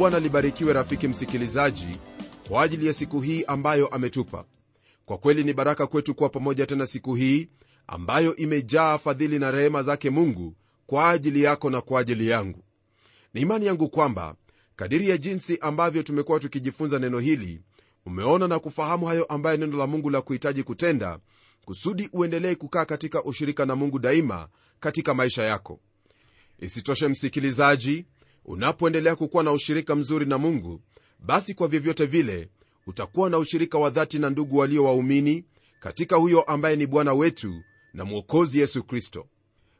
bwana libarikiwe rafiki msikilizaji kwa ajili ya siku hii ambayo ametupa. Kwa kweli ni baraka kwetu kuwa pamoja tena siku hii ambayo imejaa fadhili na rehema zake mungu kwa ajili yako na kwa ajili yangu. Ni imani yangu kwamba kadiri ya jinsi ambavyo tumekuwa tukijifunza neno hili umeona na kufahamu hayo ambayo neno la mungu la kuhitaji kutenda kusudi uendelee kukaa katika ushirika na mungu daima katika maisha yako. Isitoshe msikilizaji unapoendelea kukuwa na ushirika mzuri na mungu basi kwa vyovyote vile utakuwa na ushirika wa dhati na ndugu walio waumini katika huyo ambaye ni bwana wetu na mwokozi yesu kristo.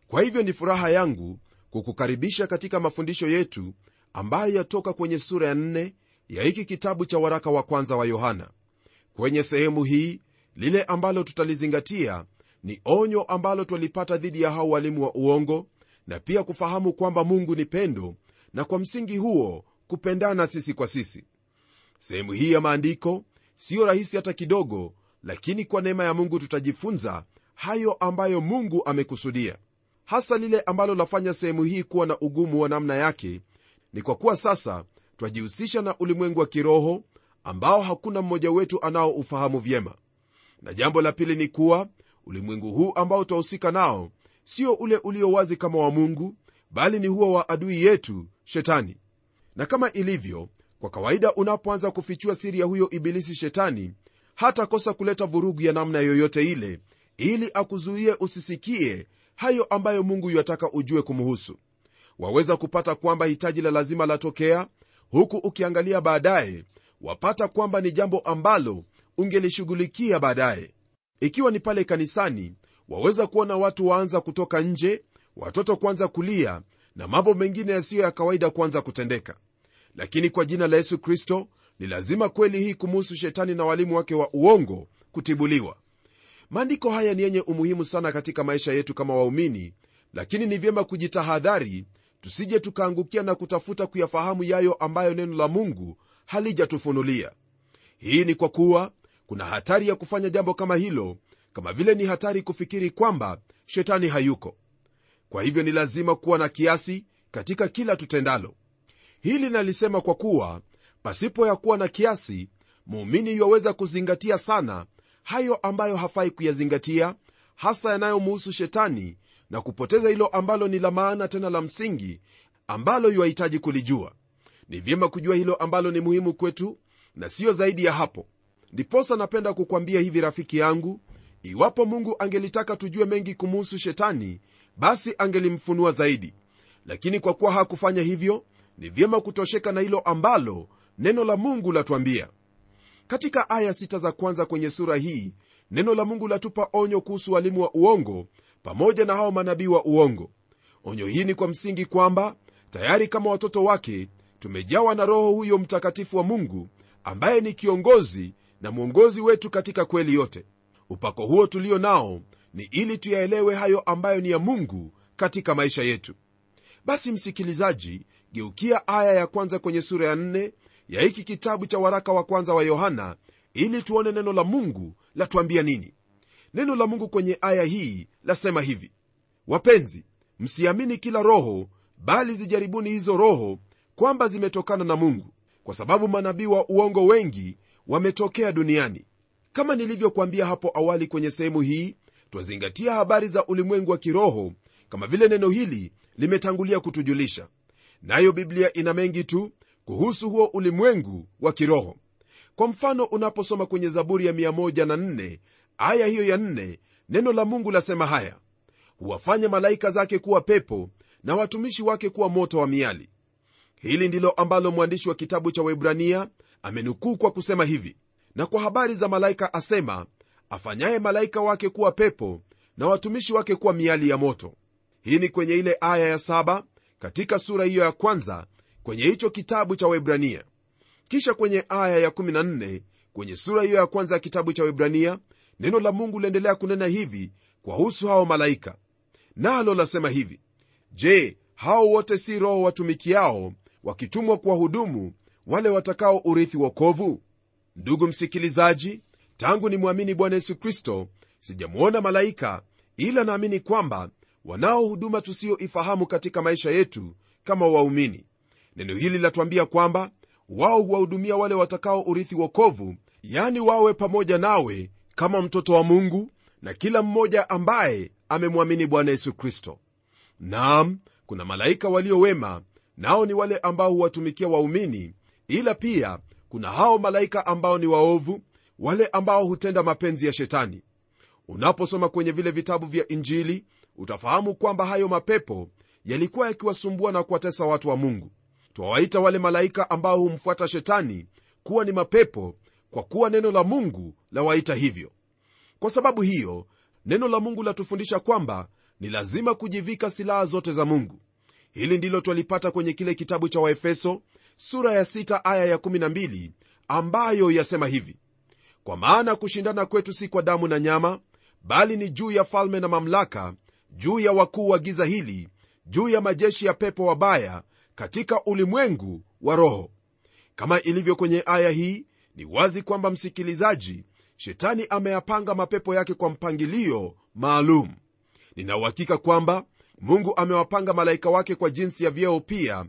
Kwa hivyo ni furaha yangu kukukaribisha katika mafundisho yetu ambayo yatoka kwenye sura ya nne ya hiki kitabu cha waraka wa kwanza wa yohana. Kwenye sehemu hii lile ambalo tutalizingatia ni onyo ambalo twalipata dhidi ya hao walimu wa uongo na pia kufahamu kwamba mungu ni pendo na kwa msingi huo kupendana sisi kwa sisi. Sehemu hii ya maandiko siyo rahisi hata kidogo lakini kwa neema ya mungu tutajifunza hayo ambayo mungu amekusudia. Hasa lile ambalo lafanya sehemu hii kuwa na ugumu wa namna yake ni kwa kuwa sasa twajihusisha na ulimwengu wa kiroho ambao hakuna mmoja wetu anaoufahamu vyema. Na jambo la pili ni kuwa ulimwengu huu ambao twahusika nao sio ule ulio wazi kama wa mungu bali ni huo wa adui yetu shetani. Na kama ilivyo kwa kawaida unapoanza kufichua siri ya huyo ibilisi shetani hata kosa kuleta vurugu ya namna yoyote ile ili akuzuie usisikie hayo ambayo mungu yuataka ujue kumhusu waweza kupata kwamba hitaji la lazima latokea huku ukiangalia baadaye wapata kwamba ni jambo ambalo ungelishughulikia baadaye. Ikiwa ni pale kanisani waweza kuona watu waanza kutoka nje watoto kuanza kulia na mambo mengine yasiyo ya kawaida kuanza kutendeka. Lakini kwa jina la yesu kristo ni lazima kweli hii kumuhusu shetani na walimu wake wa uongo kutibuliwa. Maandiko haya ni yenye umuhimu sana katika maisha yetu kama waumini lakini ni vyema kujitahadhari tusije tukaangukia na kutafuta kuyafahamu yayo ambayo neno la mungu halijatufunulia. Hii ni kwa kuwa kuna hatari ya kufanya jambo kama hilo kama vile ni hatari kufikiri kwamba shetani hayuko kwa hivyo ni lazima kuwa na kiasi katika kila tutendalo. Hili nalisema kwa kuwa pasipo ya kuwa na kiasi muumini yuwaweza kuzingatia sana hayo ambayo hafai kuyazingatia hasa yanayomuhusu shetani na kupoteza hilo ambalo ni la maana tena la msingi ambalo yuwahitaji kulijua. Ni vyema kujua hilo ambalo ni muhimu kwetu na siyo zaidi ya hapo. Ndiposa napenda kukwambia hivi rafiki yangu iwapo mungu angelitaka tujue mengi kumuhusu shetani basi angelimfunua zaidi. Lakini kwa kuwa hakufanya hivyo ni vyema kutosheka na hilo ambalo neno la mungu latwambia katika aya sita za kwanza kwenye sura hii neno la mungu latupa onyo kuhusu walimu wa uongo pamoja na hao manabii wa uongo. Onyo hii ni kwa msingi kwamba tayari kama watoto wake tumejawa na roho huyo mtakatifu wa mungu ambaye ni kiongozi na mwongozi wetu katika kweli yote. Upako huo tulio nao ni ili tuyaelewe hayo ambayo ni ya mungu katika maisha yetu. Basi msikilizaji geukia aya ya kwanza kwenye sura ya nne ya hiki kitabu cha waraka wa kwanza wa yohana ili tuone neno la mungu latuambia nini. Neno la mungu kwenye aya hii lasema hivi. Wapenzi msiamini kila roho bali zijaribuni hizo roho kwamba zimetokana na mungu. Kwa sababu manabii wa uongo wengi wametokea duniani. Kama nilivyokuambia hapo awali kwenye sehemu hii twazingatia habari za ulimwengu wa kiroho kama vile neno hili limetangulia kutujulisha. Nayo biblia ina mengi tu kuhusu huo ulimwengu wa kiroho. Kwa mfano unaposoma kwenye zaburi ya 14 aya hiyo ya 4 neno la mungu lasema haya huwafanya malaika zake kuwa pepo na watumishi wake kuwa moto wa miali. Hili ndilo ambalo mwandishi wa kitabu cha waibrania amenukuu kwa kusema hivi na kwa habari za malaika asema afanyaye malaika wake kuwa pepo na watumishi wake kuwa miali ya moto. Hii ni kwenye ile aya ya saba katika sura hiyo ya kwanza kwenye hicho kitabu cha webrania kisha kwenye aya ya 14 kwenye sura hiyo ya kwanza ya kitabu cha webrania neno la mungu liendelea kunena hivi kwahusu hao malaika. Nalo lasema hivi je hao wote si roho watumikiao wakitumwa kuwahudumu wale watakao urithi wokovu? Ndugu msikilizaji tangu nimwamini bwana yesu kristo sijamwona malaika ila naamini kwamba wanao huduma tusiyoifahamu katika maisha yetu kama waumini. Neno hili latuambia kwamba wao huwahudumia wale watakao urithi wokovu yani wawe pamoja nawe kama mtoto wa mungu na kila mmoja ambaye amemwamini bwana yesu kristo. Naam kuna malaika walio wema nao ni wale ambao huwatumikia waumini ila pia kuna hao malaika ambao ni waovu wale ambao hutenda mapenzi ya shetani. Unaposoma kwenye vile vitabu vya injili utafahamu kwamba hayo mapepo yalikuwa yakiwasumbua na kuwatesa watu wa mungu. Twawaita wale malaika ambao humfuata shetani kuwa ni mapepo kwa kuwa neno la mungu lawaita hivyo. Kwa sababu hiyo neno la mungu latufundisha kwamba ni lazima kujivika silaha zote za mungu. Hili ndilo twalipata kwenye kile kitabu cha waefeso sura ya 6 aya ya 12 ambayo yasema hivi kwa maana kushindana kwetu si kwa damu na nyama bali ni juu ya falme na mamlaka juu ya wakuu wa giza hili juu ya majeshi ya pepo wabaya katika ulimwengu wa roho. Kama ilivyo kwenye aya hii ni wazi kwamba msikilizaji shetani ameyapanga mapepo yake kwa mpangilio maalum. Ninauhakika kwamba mungu amewapanga malaika wake kwa jinsi ya vyeo pia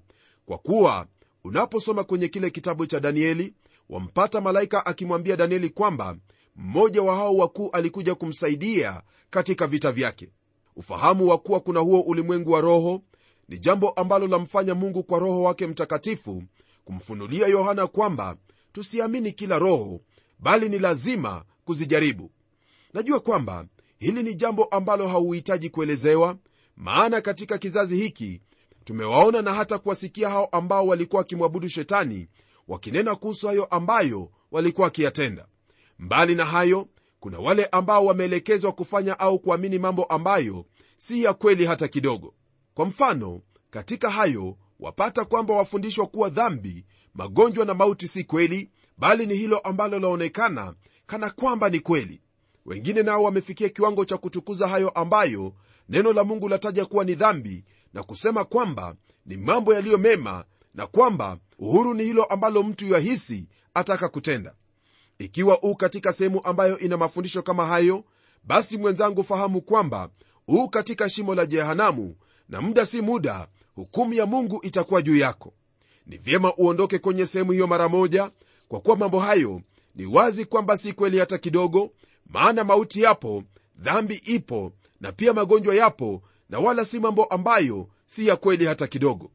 kwa kuwa unaposoma kwenye kile kitabu cha danieli wampata malaika akimwambia danieli kwamba mmoja wa hao wakuu alikuja kumsaidia katika vita vyake. Ufahamu wa kuwa kuna huo ulimwengu wa roho ni jambo ambalo lamfanya mungu kwa roho wake mtakatifu kumfunulia yohana kwamba tusiamini kila roho bali ni lazima kuzijaribu. Najua kwamba hili ni jambo ambalo hauhitaji kuelezewa maana katika kizazi hiki tumewaona na hata kuwasikia hao ambao walikuwa wakimwabudu shetani wakinena kuhusu hayo ambayo walikuwa wakiyatenda. Mbali na hayo kuna wale ambao wameelekezwa kufanya au kuamini mambo ambayo si ya kweli hata kidogo. Kwa mfano katika hayo wapata kwamba wafundishwa kuwa dhambi magonjwa na mauti si kweli bali ni hilo ambalo laonekana kana kwamba ni kweli. Wengine nao wamefikia kiwango cha kutukuza hayo ambayo neno la mungu lataja kuwa ni dhambi na kusema kwamba ni mambo yaliyo mema na kwamba uhuru ni hilo ambalo mtu yahisi ataka kutenda. Ikiwa u katika sehemu ambayo ina mafundisho kama hayo basi mwenzangu fahamu kwamba u katika shimo la jehanamu na muda si muda hukumu ya mungu itakuwa juu yako. Ni vyema uondoke kwenye sehemu hiyo mara moja kwa kuwa mambo hayo ni wazi kwamba si kweli hata kidogo maana mauti yapo dhambi ipo na pia magonjwa yapo na wala si mambo ambayo si ya kweli hata kidogo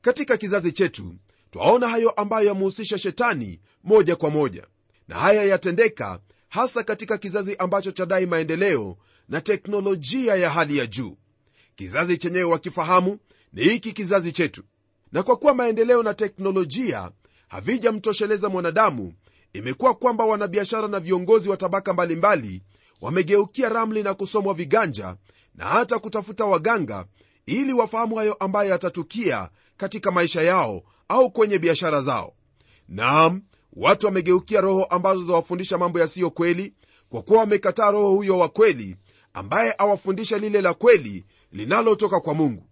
katika kizazi chetu twaona hayo ambayo yamehusisha shetani moja kwa moja. Na haya yatendeka hasa katika kizazi ambacho chadai maendeleo na teknolojia ya hali ya juu. Kizazi chenyewe wakifahamu ni hiki kizazi chetu. Na kwa kuwa maendeleo na teknolojia havijamtosheleza mwanadamu imekuwa kwamba wanabiashara na viongozi wa tabaka mbalimbali wamegeukia ramli na kusomwa viganja na hata kutafuta waganga ili wafahamu hayo ambayo yatatukia katika maisha yao au kwenye biashara zao. Naam watu wamegeukia roho ambazo zawafundisha mambo yasiyo kweli kwa kuwa wamekataa roho huyo wa kweli ambaye awafundisha lile la kweli linalotoka kwa mungu.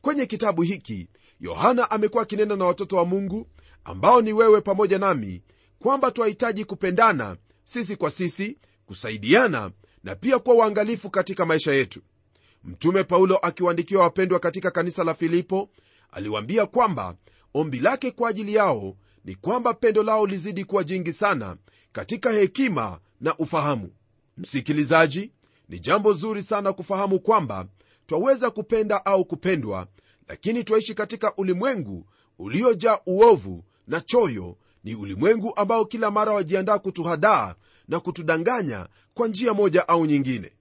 Kwenye kitabu hiki yohana amekuwa akinena na watoto wa mungu ambao ni wewe pamoja nami kwamba twahitaji kupendana sisi kwa sisi kusaidiana na pia kuwa uangalifu katika maisha yetu. Mtume paulo akiwaandikiwa wapendwa katika kanisa la filipo aliwaambia kwamba ombi lake kwa ajili yao ni kwamba pendo lao lizidi kuwa jingi sana katika hekima na ufahamu. Msikilizaji ni jambo zuri sana kufahamu kwamba twaweza kupenda au kupendwa lakini twaishi katika ulimwengu uliojaa uovu na choyo. Ni ulimwengu ambao kila mara wajiandaa kutuhadaa na kutudanganya kwa njia moja au nyingine.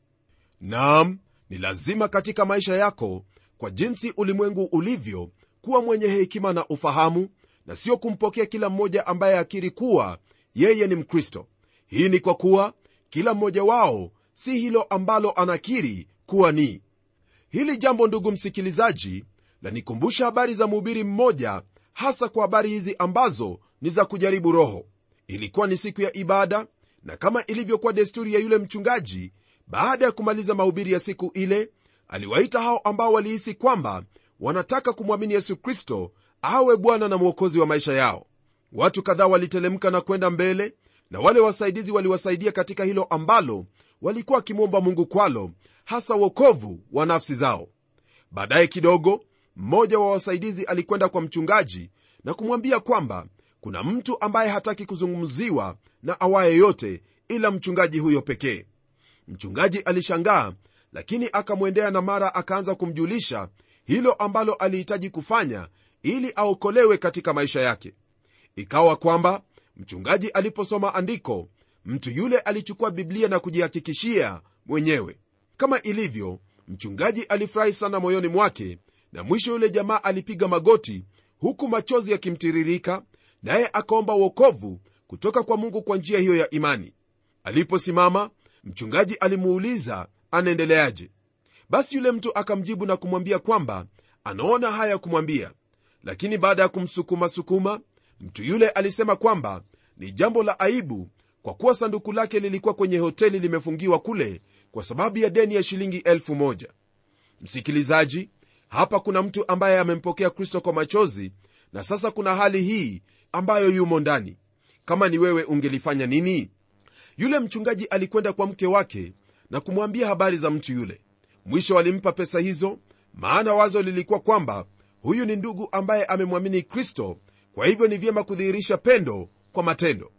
Naam ni lazima katika maisha yako kwa jinsi ulimwengu ulivyo kuwa mwenye hekima na ufahamu na sio kumpokea kila mmoja ambaye akiri kuwa yeye ni mkristo. Hii ni kwa kuwa kila mmoja wao si hilo ambalo anakiri kuwa ni. Hili jambo ndugu msikilizaji lanikumbusha habari za mhubiri mmoja hasa kwa habari hizi ambazo ni za kujaribu roho. Ilikuwa ni siku ya ibada na kama ilivyokuwa desturi ya yule mchungaji baada ya kumaliza mahubiri ya siku ile aliwaita hao ambao walihisi kwamba wanataka kumwamini yesu kristo awe bwana na mwokozi wa maisha yao. Watu kadhaa walitelemka na kwenda mbele na wale wasaidizi waliwasaidia katika hilo ambalo walikuwa wakimwomba mungu kwalo hasa wokovu wa nafsi zao. Baadaye kidogo mmoja wa wasaidizi alikwenda kwa mchungaji na kumwambia kwamba kuna mtu ambaye hataki kuzungumziwa na awaye yote ila mchungaji huyo pekee. Mchungaji alishangaa lakini akamwendea na mara akaanza kumjulisha hilo ambalo alihitaji kufanya ili aokolewe katika maisha yake. Ikawa kwamba mchungaji aliposoma andiko mtu yule alichukua biblia na kujihakikishia mwenyewe. Kama ilivyo mchungaji alifurahi sana moyoni mwake na mwisho yule jamaa alipiga magoti huku machozi yakimtiririka naye akaomba uokovu kutoka kwa mungu kwa njia hiyo ya imani. Aliposimama mchungaji alimuuliza anaendeleaje? Basi yule mtu akamjibu na kumwambia kwamba anaona haya kumwambia. Lakini baada ya kumsukuma-sukuma mtu yule alisema kwamba ni jambo la aibu kwa kuwa sanduku lake lilikuwa kwenye hoteli limefungiwa kule kwa sababu ya deni ya shilingi elfu moja. Msikilizaji hapa kuna mtu ambaye amempokea kristo kwa machozi na sasa kuna hali hii ambayo yumo ndani. Kama ni wewe ungelifanya nini? Yule mchungaji alikwenda kwa mke wake na kumwambia habari za mtu yule. Mwisho alimpa pesa hizo maana wazo lilikuwa kwamba huyu ni ndugu ambaye amemwamini kristo kwa hivyo ni vyema kudhihirisha pendo kwa matendo.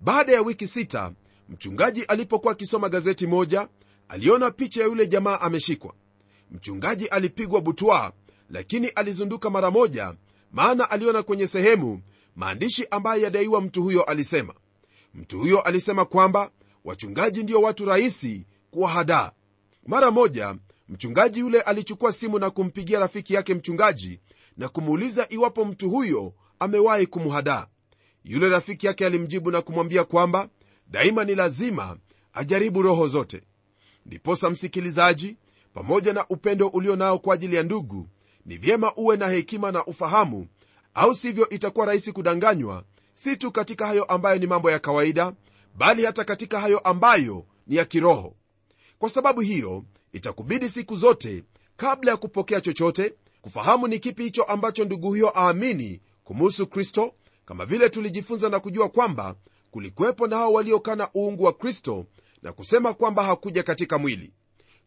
Baada ya wiki sita mchungaji alipokuwa akisoma gazeti moja aliona picha ya yule jamaa ameshikwa. Mchungaji alipigwa butwa lakini alizunduka mara moja maana aliona kwenye sehemu maandishi ambayo yadaiwa mtu huyo alisema. Mtu huyo alisema kwamba wachungaji ndio watu rahisi kuwahadaa mara moja mchungaji yule alichukua simu na kumpigia rafiki yake mchungaji na kumuuliza iwapo mtu huyo amewahi kumhadaa yule rafiki yake alimjibu na kumwambia kwamba daima ni lazima ajaribu roho zote. Ndiposa msikilizaji pamoja na upendo ulio nao kwa ajili ya ndugu ni vyema uwe na hekima na ufahamu au sivyo itakuwa rahisi kudanganywa si tu katika hayo ambayo ni mambo ya kawaida bali hata katika hayo ambayo ni ya kiroho kwa sababu hiyo itakubidi siku zote kabla ya kupokea chochote kufahamu ni kipi hicho ambacho ndugu huyo aamini kumuhusu kristo kama vile tulijifunza na kujua kwamba kulikuwepo na hao waliokana uungu wa kristo na kusema kwamba hakuja katika mwili.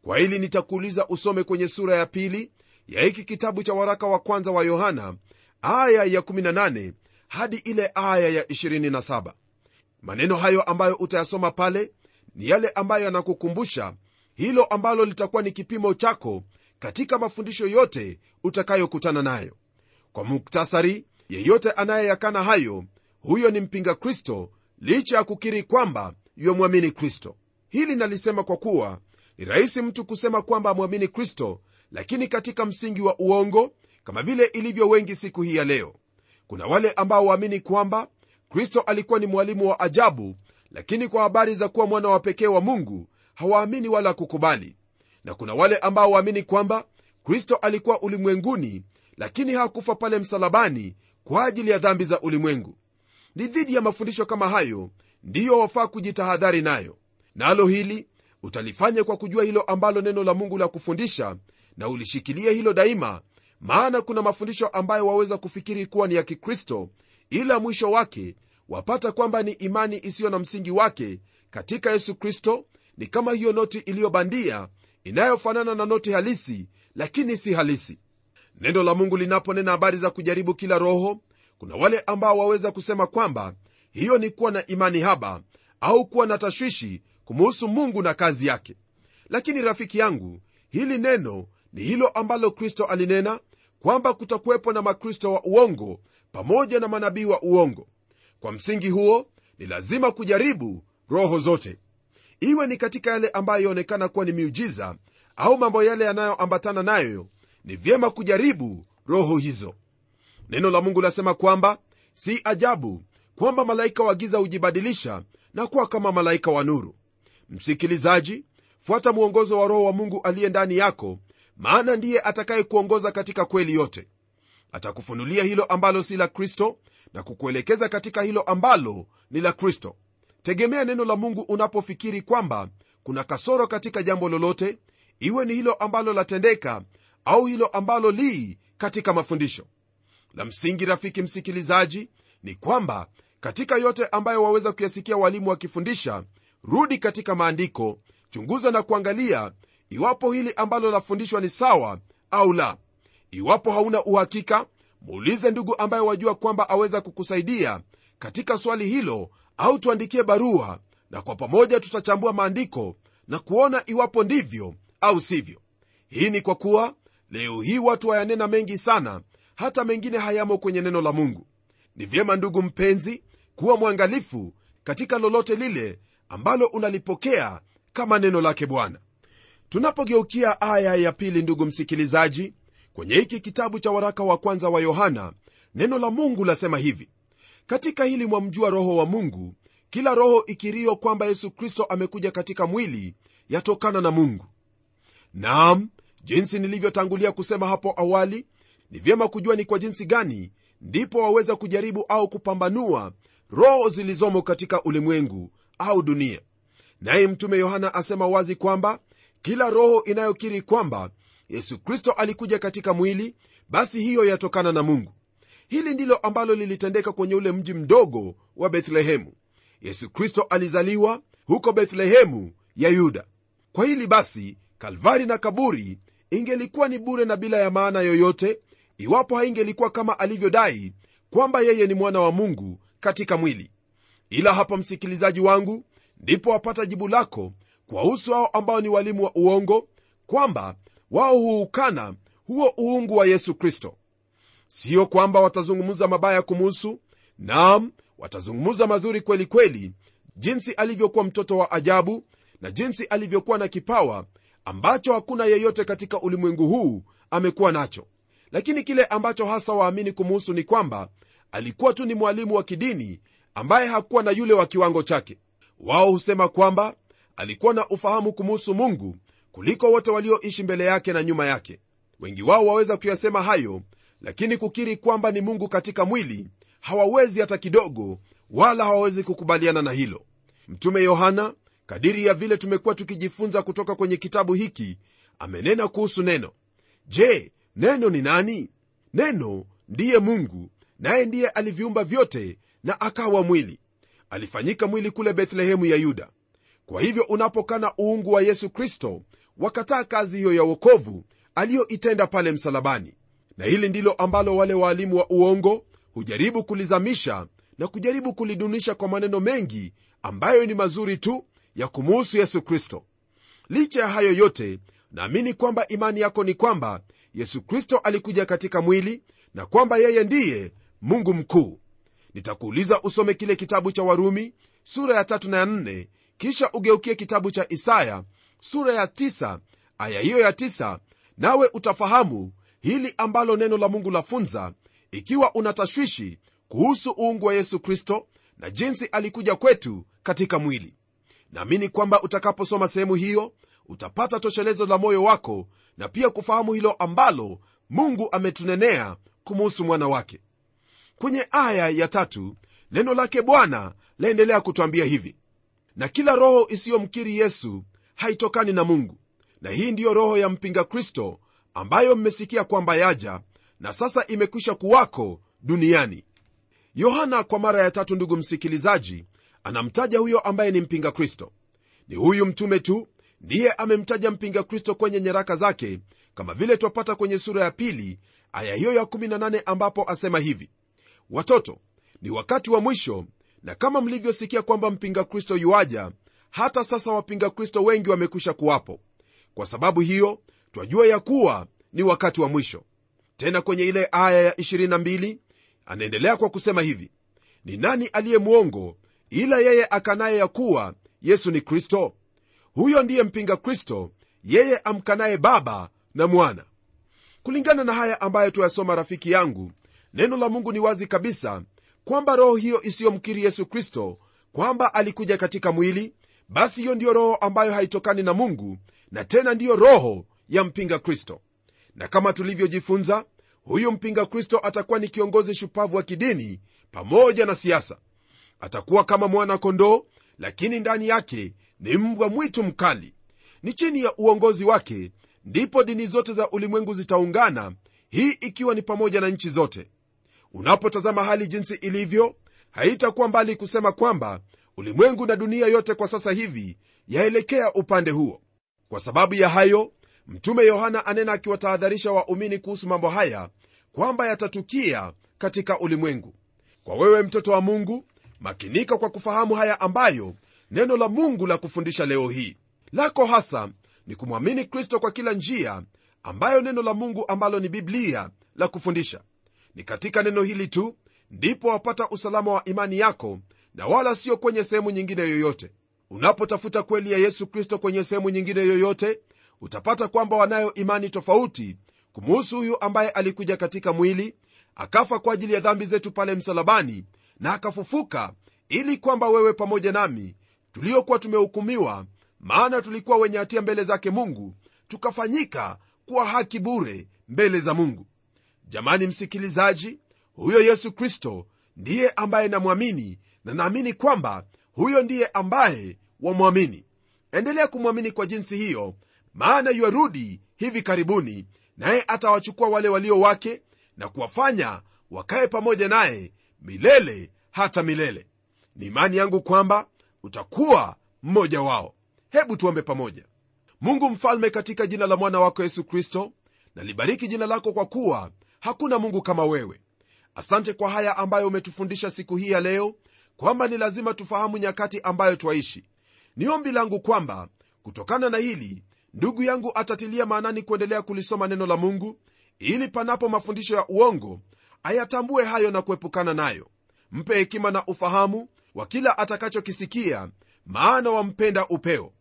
Kwa hili nitakuuliza usome kwenye sura ya pili ya hiki kitabu cha waraka wa kwanza wa yohana aya ya 18 hadi ile aya ya 27 maneno hayo ambayo utayasoma pale ni yale ambayo yanakukumbusha hilo ambalo litakuwa ni kipimo chako katika mafundisho yote utakayokutana nayo. Kwa muktasari yeyote anayeyakana hayo huyo ni mpinga kristo licha ya kukiri kwamba yomwamini kristo. Hili nalisema kwa kuwa ni rahisi mtu kusema kwamba amwamini kristo lakini katika msingi wa uongo kama vile ilivyo wengi siku hii ya leo. Kuna wale ambao waamini kwamba kristo alikuwa ni mwalimu wa ajabu lakini kwa habari za kuwa mwana wa pekee wa mungu hawaamini wala kukubali. Na kuna wale ambao waamini kwamba kristo alikuwa ulimwenguni lakini hakufa pale msalabani kwa ajili ya dhambi za ulimwengu. Ni dhidi ya mafundisho kama hayo ndiyo wafaa kujitahadhari nayo. Nalo hili utalifanya kwa kujua hilo ambalo neno la mungu la kufundisha na ulishikilie hilo daima maana kuna mafundisho ambayo waweza kufikiri kuwa ni ya kikristo ila mwisho wake wapata kwamba ni imani isiyo na msingi wake katika yesu kristo ni kama hiyo noti iliyobandia inayofanana na noti halisi lakini si halisi. Neno la mungu linaponena habari za kujaribu kila roho kuna wale ambao waweza kusema kwamba hiyo ni kuwa na imani haba au kuwa na tashwishi kumuhusu mungu na kazi yake. Lakini rafiki yangu hili neno ni hilo ambalo kristo alinena kwamba kutakuwepo na makristo wa uongo pamoja na manabii wa uongo. Kwa msingi huo ni lazima kujaribu roho zote iwe ni katika yale ambayo yaonekana kuwa ni miujiza au mambo yale yanayoambatana nayo ni vyema kujaribu roho hizo. Neno la mungu lasema kwamba si ajabu kwamba malaika wa giza hujibadilisha na kuwa kama malaika wa nuru. Msikilizaji fuata mwongozo wa roho wa mungu aliye ndani yako maana ndiye atakayekuongoza katika kweli yote. Atakufunulia hilo ambalo si la kristo na kukuelekeza katika hilo ambalo ni la kristo tegemea neno la mungu unapofikiri kwamba kuna kasoro katika jambo lolote iwe ni hilo ambalo latendeka au hilo ambalo lii katika mafundisho. La msingi rafiki msikilizaji ni kwamba katika yote ambayo waweza kuyasikia walimu wakifundisha rudi katika maandiko chunguza na kuangalia iwapo hili ambalo lafundishwa ni sawa au la. Iwapo hauna uhakika muulize ndugu ambaye wajua kwamba aweza kukusaidia katika swali hilo au tuandikie barua na kwa pamoja tutachambua maandiko na kuona iwapo ndivyo au sivyo. Hii ni kwa kuwa leo hii watu wayanena mengi sana hata mengine hayamo kwenye neno la mungu. Ni vyema ndugu mpenzi kuwa mwangalifu katika lolote lile ambalo unalipokea kama neno lake bwana. Tunapogeukia aya ya pili ndugu msikilizaji kwenye hiki kitabu cha waraka wa kwanza wa yohana neno la mungu lasema hivi katika hili mwamjua roho wa mungu kila roho ikirio kwamba yesu kristo amekuja katika mwili yatokana na mungu. Naam jinsi nilivyotangulia kusema hapo awali ni vyema kujua ni kwa jinsi gani ndipo waweza kujaribu au kupambanua roho zilizomo katika ulimwengu au dunia. Naye mtume yohana asema wazi kwamba kila roho inayokiri kwamba yesu kristo alikuja katika mwili basi hiyo yatokana na mungu hili ndilo ambalo lilitendeka kwenye ule mji mdogo wa bethlehemu. Yesu kristo alizaliwa huko bethlehemu ya yuda. Kwa hili basi kalvari na kaburi ingelikuwa ni bure na bila ya maana yoyote iwapo haingelikuwa kama alivyodai kwamba yeye ni mwana wa mungu katika mwili. Ila hapa msikilizaji wangu ndipo wapata jibu lako kuwahusu hao ambao ni walimu wa uongo kwamba wao huukana huo uungu wa yesu kristo sio kwamba watazungumza mabaya kumuhusu. Nam watazungumza mazuri kweli kweli jinsi alivyokuwa mtoto wa ajabu na jinsi alivyokuwa na kipawa ambacho hakuna yeyote katika ulimwengu huu amekuwa nacho. Lakini kile ambacho hasa waamini kumuhusu ni kwamba alikuwa tu ni mwalimu wa kidini ambaye hakuwa na yule wa kiwango chake. Wao husema kwamba alikuwa na ufahamu kumuhusu mungu kuliko wote walioishi mbele yake na nyuma yake. Wengi wao waweza kuyasema hayo lakini kukiri kwamba ni mungu katika mwili hawawezi hata kidogo wala hawawezi kukubaliana na hilo. Mtume yohana kadiri ya vile tumekuwa tukijifunza kutoka kwenye kitabu hiki amenena kuhusu neno. Je neno ni nani? Neno ndiye mungu naye ndiye aliviumba vyote na akawa mwili. Alifanyika mwili kule bethlehemu ya yuda. Kwa hivyo unapokana uungu wa yesu kristo wakataa kazi hiyo ya uokovu aliyoitenda pale msalabani na hili ndilo ambalo wale waalimu wa uongo hujaribu kulizamisha na kujaribu kulidunisha kwa maneno mengi ambayo ni mazuri tu ya kumuhusu yesu kristo. Licha ya hayo yote naamini kwamba imani yako ni kwamba yesu kristo alikuja katika mwili na kwamba yeye ndiye mungu mkuu. Nitakuuliza usome kile kitabu cha warumi sura ya tatu na ya nne kisha ugeukie kitabu cha isaya sura ya tisa aya hiyo ya tisa nawe utafahamu hili ambalo neno la mungu lafunza ikiwa unatashwishi kuhusu uungu wa yesu kristo na jinsi alikuja kwetu katika mwili. Naamini kwamba utakaposoma sehemu hiyo utapata toshelezo la moyo wako na pia kufahamu hilo ambalo mungu ametunenea kumuhusu mwana wake. Kwenye aya ya tatu neno lake bwana laendelea kutwambia hivi. Na kila roho isiyomkiri yesu haitokani na mungu. Na hii ndiyo roho ya mpinga kristo ambayo mmesikia kwamba yaja na sasa imekwisha kuwako duniani. Yohana kwa mara ya tatu ndugu msikilizaji anamtaja huyo ambaye ni mpinga kristo. Ni huyu mtume tu ndiye amemtaja mpinga kristo kwenye nyaraka zake kama vile twapata kwenye sura ya pili aya hiyo ya 18 ambapo asema hivi. Watoto ni wakati wa mwisho na kama mlivyosikia kwamba mpinga kristo yuaja hata sasa wapinga kristo wengi wamekwisha kuwapo. Kwa sababu hiyo twajua ya kuwa ni wakati wa mwisho. Tena kwenye ile aya ya 22 anaendelea kwa kusema hivi ni nani aliye mwongo ila yeye akanaye ya kuwa yesu ni kristo? Huyo ndiye mpinga kristo yeye amkanaye baba na mwana. Kulingana na haya ambayo tuyasoma rafiki yangu neno la mungu ni wazi kabisa kwamba roho hiyo isiyomkiri yesu kristo kwamba alikuja katika mwili basi hiyo ndiyo roho ambayo haitokani na mungu na tena ndiyo roho ya mpinga kristo. Na kama tulivyojifunza huyu mpinga kristo atakuwa ni kiongozi shupavu wa kidini pamoja na siasa. Atakuwa kama mwana kondoo lakini ndani yake ni mbwa mwitu mkali. Ni chini ya uongozi wake ndipo dini zote za ulimwengu zitaungana hii ikiwa ni pamoja na nchi zote. Unapotazama hali jinsi ilivyo haitakuwa mbali kusema kwamba ulimwengu na dunia yote kwa sasa hivi yaelekea upande huo. Kwa sababu ya hayo mtume yohana anena akiwatahadharisha waumini kuhusu mambo haya kwamba yatatukia katika ulimwengu. Kwa wewe mtoto wa mungu makinika kwa kufahamu haya ambayo neno la mungu la kufundisha leo hii. Lako hasa ni kumwamini kristo kwa kila njia ambayo neno la mungu ambalo ni biblia la kufundisha. Ni katika neno hili tu ndipo wapata usalama wa imani yako na wala sio kwenye sehemu nyingine yoyote. Unapotafuta kweli ya yesu kristo kwenye sehemu nyingine yoyote utapata kwamba wanayo imani tofauti kumuhusu huyu ambaye alikuja katika mwili akafa kwa ajili ya dhambi zetu pale msalabani na akafufuka ili kwamba wewe pamoja nami tuliokuwa tumehukumiwa maana tulikuwa wenye hatia mbele zake mungu tukafanyika kuwa haki bure mbele za mungu. Jamani msikilizaji huyo yesu kristo ndiye ambaye namwamini na naamini kwamba huyo ndiye ambaye wamwamini. Endelea kumwamini kwa jinsi hiyo maana yuarudi hivi karibuni naye atawachukua wale walio wake na kuwafanya wakaye pamoja naye milele hata milele. Ni imani yangu kwamba utakuwa mmoja wao. Hebu tuombe pamoja. Mungu mfalme katika jina la mwana wako yesu kristo nalibariki jina lako kwa kuwa hakuna mungu kama wewe. Asante kwa haya ambayo umetufundisha siku hii ya leo kwamba ni lazima tufahamu nyakati ambayo twaishi. Ni ombi langu kwamba kutokana na hili ndugu yangu atatilia maanani kuendelea kulisoma neno la mungu ili panapo mafundisho ya uongo ayatambue hayo na kuepukana nayo. Mpe hekima na ufahamu wa kila atakachokisikia maana wampenda upeo.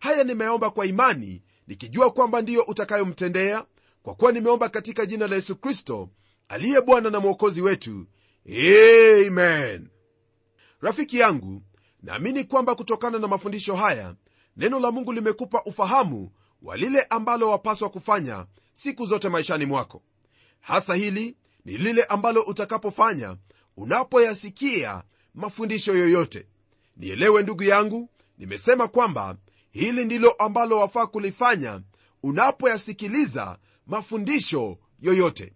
Haya nimeomba kwa imani nikijua kwamba ndiyo utakayomtendea kwa kuwa nimeomba katika jina la yesu kristo aliye bwana na mwokozi wetu. Amen. Rafiki yangu naamini kwamba kutokana na mafundisho haya neno la mungu limekupa ufahamu wa lile ambalo wapaswa kufanya siku zote maishani mwako. Hasa hili ni lile ambalo utakapofanya unapoyasikia mafundisho yoyote. Nielewe ndugu yangu nimesema kwamba hili ndilo ambalo wafaa kulifanya unapoyasikiliza mafundisho yoyote.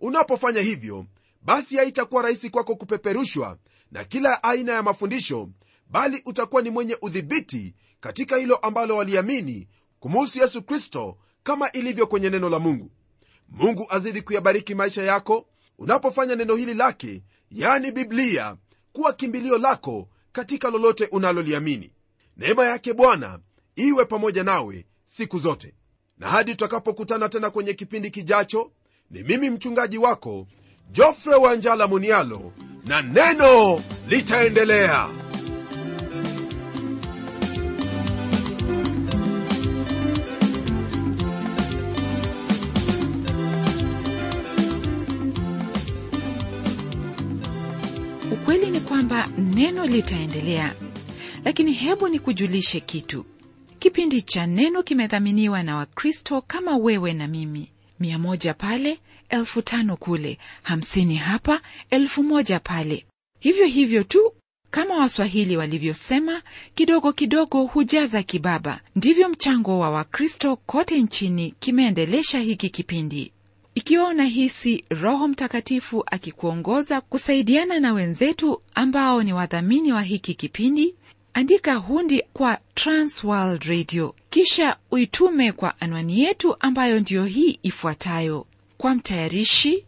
Unapofanya hivyo basi haitakuwa rahisi kwako kupeperushwa na kila aina ya mafundisho bali utakuwa ni mwenye udhibiti katika hilo ambalo waliamini kumuhusu yesu kristo kama ilivyo kwenye neno la mungu. Mungu azidi kuyabariki maisha yako unapofanya neno hili lake yani biblia kuwa kimbilio lako katika lolote unaloliamini. Neema yake bwana iwe pamoja nawe siku zote. Na hadi tutakapokutana tena kwenye kipindi kijacho ni mimi mchungaji wako jofre wanjala munialo na neno litaendelea neno litaendelea. Lakini hebu nikujulishe kitu. Kipindi cha neno kimedhaminiwa na wakristo kama wewe na mimi. Mia moja pale elfu tano kule hamsini hapa elfu moja pale. Hivyo hivyo tu kama waswahili walivyosema kidogo kidogo hujaza kibaba. Ndivyo mchango wa wakristo kote nchini kimeendelesha hiki kipindi ikiwa unahisi roho mtakatifu akikuongoza kusaidiana na wenzetu ambao ni wadhamini wa hiki kipindi andika hundi kwa transworld radio kisha uitume kwa anwani yetu ambayo ndiyo hii ifuatayo. Kwa mtayarishi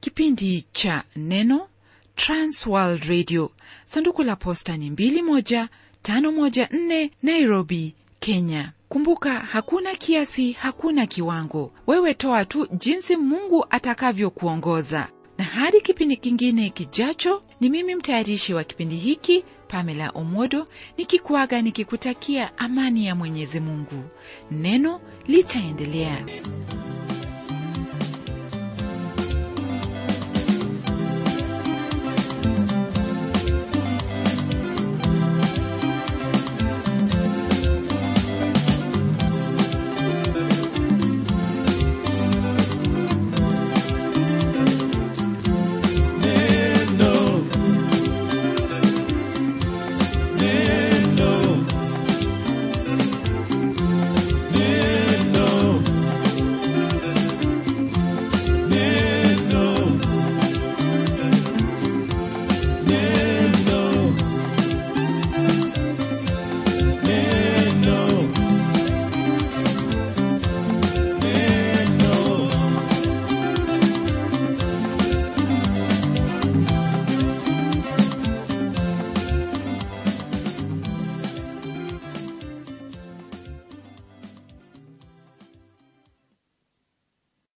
kipindi cha neno transworld radio. Sanduku la posta ni 21514 nairobi kenya. Kumbuka hakuna kiasi hakuna kiwango. Wewe toa tu jinsi mungu atakavyokuongoza. Na hadi kipindi kingine kijacho ni mimi mtayarishi wa kipindi hiki pamela omodo nikikuaga nikikutakia amani ya mwenyezi mungu. Neno litaendelea